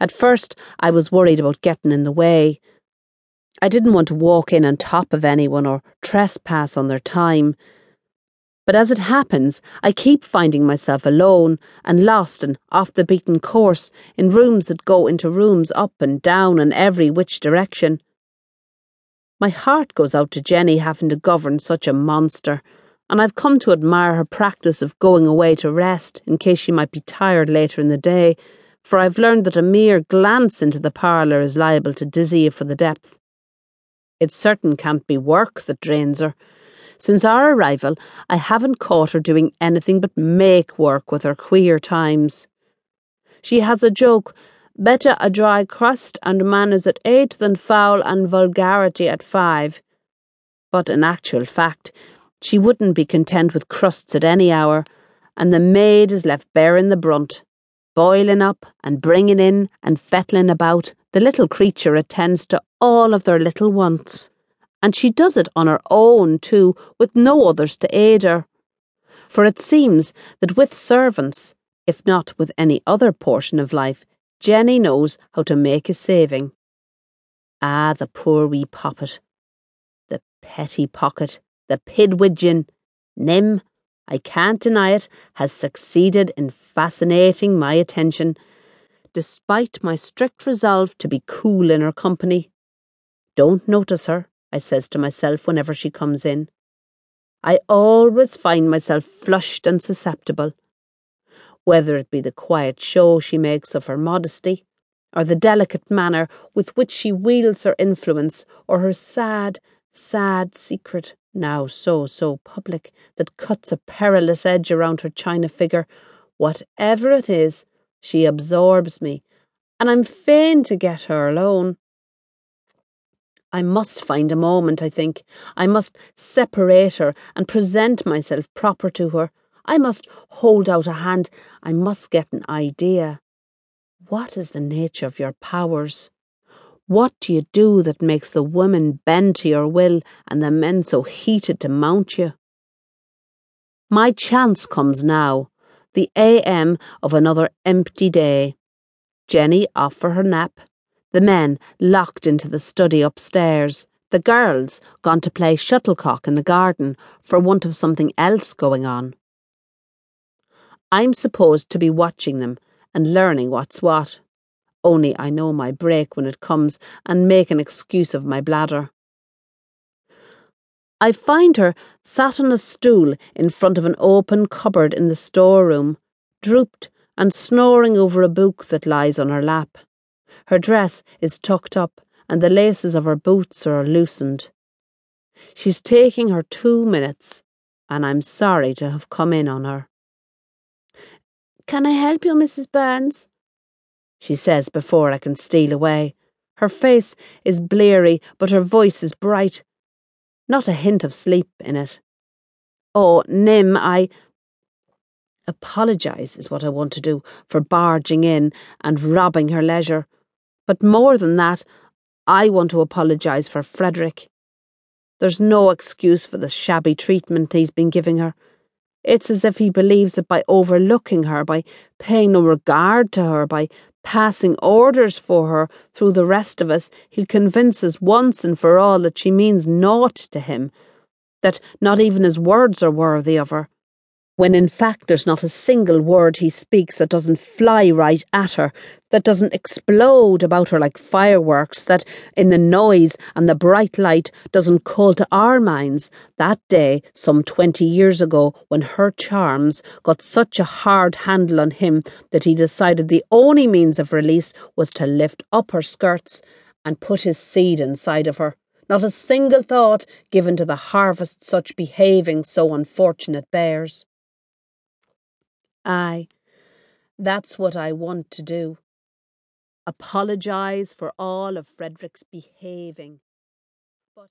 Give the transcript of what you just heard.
At first, I was worried about getting in the way. I didn't want to walk in on top of anyone or trespass on their time. But as it happens, I keep finding myself alone and lost and off the beaten course in rooms that go into rooms up and down and every which direction. My heart goes out to Jenny having to govern such a monster, and I've come to admire her practice of going away to rest in case she might be tired later in the day, for I've learned that a mere glance into the parlour is liable to dizzy you for the depth. It certain can't be work that drains her. Since our arrival, I haven't caught her doing anything but make work with her queer times. She has a joke better a dry crust and manners at eight than foul and vulgarity at five. But in actual fact, she wouldn't be content with crusts at any hour, and the maid is left bearing the brunt, boiling up and bringing in and fettling about. The little creature attends to all of their little wants, and she does it on her own too, with no others to aid her. For it seems that with servants, if not with any other portion of life, Jenny knows how to make a saving. Ah, the poor wee poppet. The petty pocket, the pigwidgeon. Nim, I can't deny it, has succeeded in fascinating my attention, despite my strict resolve to be cool in her company. Don't notice her, I says to myself whenever she comes in. I always find myself flushed and susceptible whether it be the quiet show she makes of her modesty, or the delicate manner with which she wields her influence, or her sad, sad secret, now so, so public, that cuts a perilous edge around her china figure, whatever it is, she absorbs me, and I'm fain to get her alone. I must find a moment, I think. I must separate her and present myself proper to her I must hold out a hand. I must get an idea. What is the nature of your powers? What do you do that makes the women bend to your will and the men so heated to mount you? My chance comes now, the AM of another empty day. Jenny off for her nap, the men locked into the study upstairs, the girls gone to play shuttlecock in the garden for want of something else going on. I'm supposed to be watching them and learning what's what. Only I know my break when it comes and make an excuse of my bladder. I find her sat on a stool in front of an open cupboard in the storeroom, drooped and snoring over a book that lies on her lap. Her dress is tucked up and the laces of her boots are loosened. She's taking her two minutes, and I'm sorry to have come in on her. Can I help you, Mrs. Burns? She says before I can steal away. Her face is bleary, but her voice is bright. Not a hint of sleep in it. Oh, Nim, I. Apologise is what I want to do for barging in and robbing her leisure. But more than that, I want to apologise for Frederick. There's no excuse for the shabby treatment he's been giving her. It's as if he believes that by overlooking her, by paying no regard to her, by passing orders for her through the rest of us, he'll convince us once and for all that she means naught to him, that not even his words are worthy of her, when in fact there's not a single word he speaks that doesn't fly right at her, that doesn't explode about her like fireworks, that in the noise and the bright light doesn't call to our minds that day some twenty years ago when her charms got such a hard handle on him that he decided the only means of release was to lift up her skirts and put his seed inside of her. Not a single thought given to the harvest such behaving so unfortunate bears. Aye, that's what I want to do. Apologise for all of Frederick's behaving.